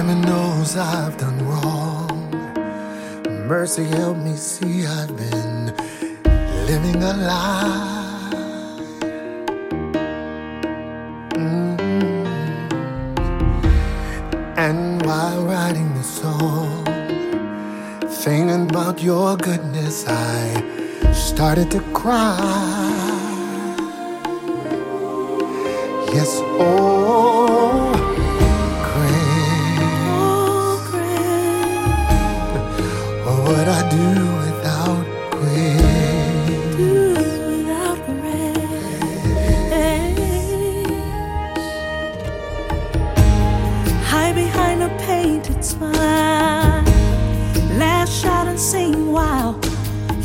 Heaven knows I've done wrong. Mercy, help me see I've been living a lie. Mm-hmm. And while writing this song, thinking about your goodness, I started to cry. Yes, oh.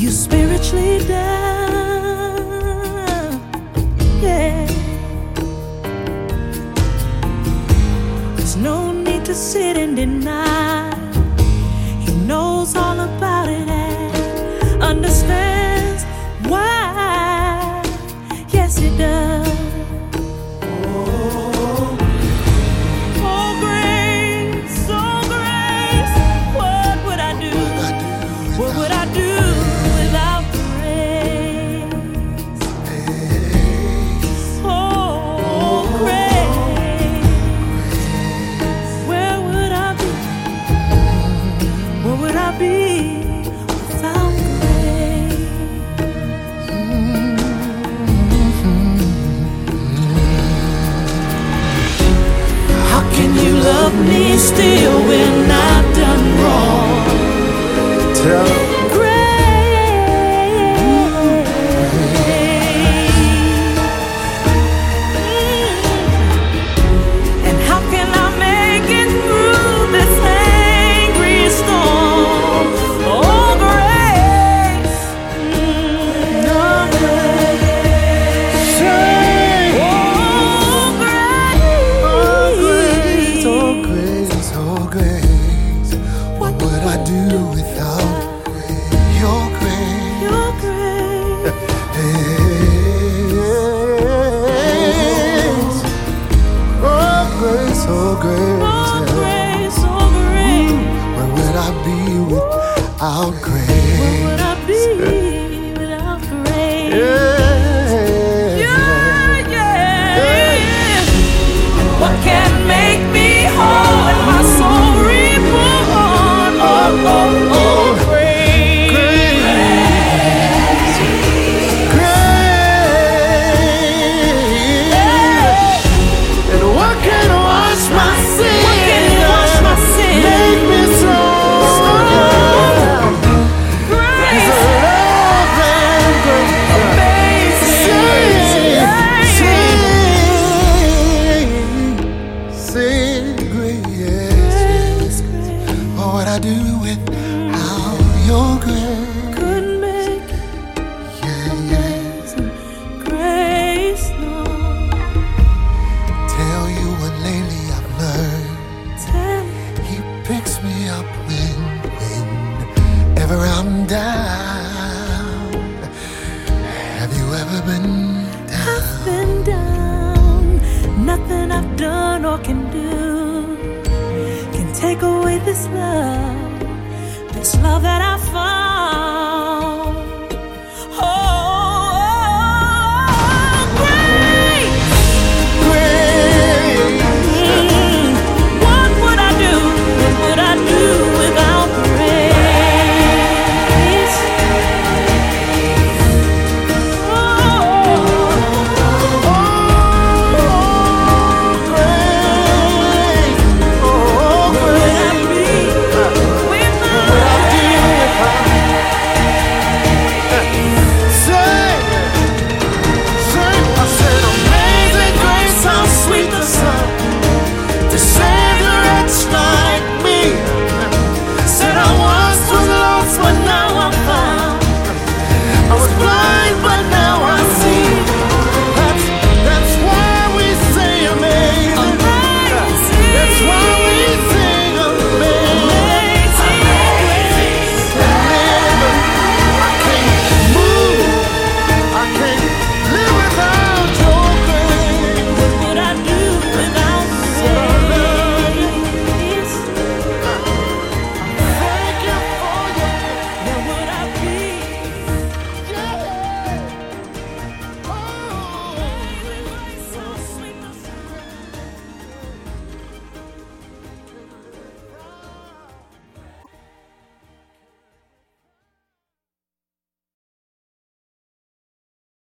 You spiritually down. Yeah. There's no need to sit and deny. He knows all about it and understands I do without your grace? Couldn't make Yeah, yeah. grace, no. Tell you what lately I've learned. Tell. He picks me up when, whenever I'm down. Have you ever been down? I've been down. Nothing I've done or can do this love, this love that I found.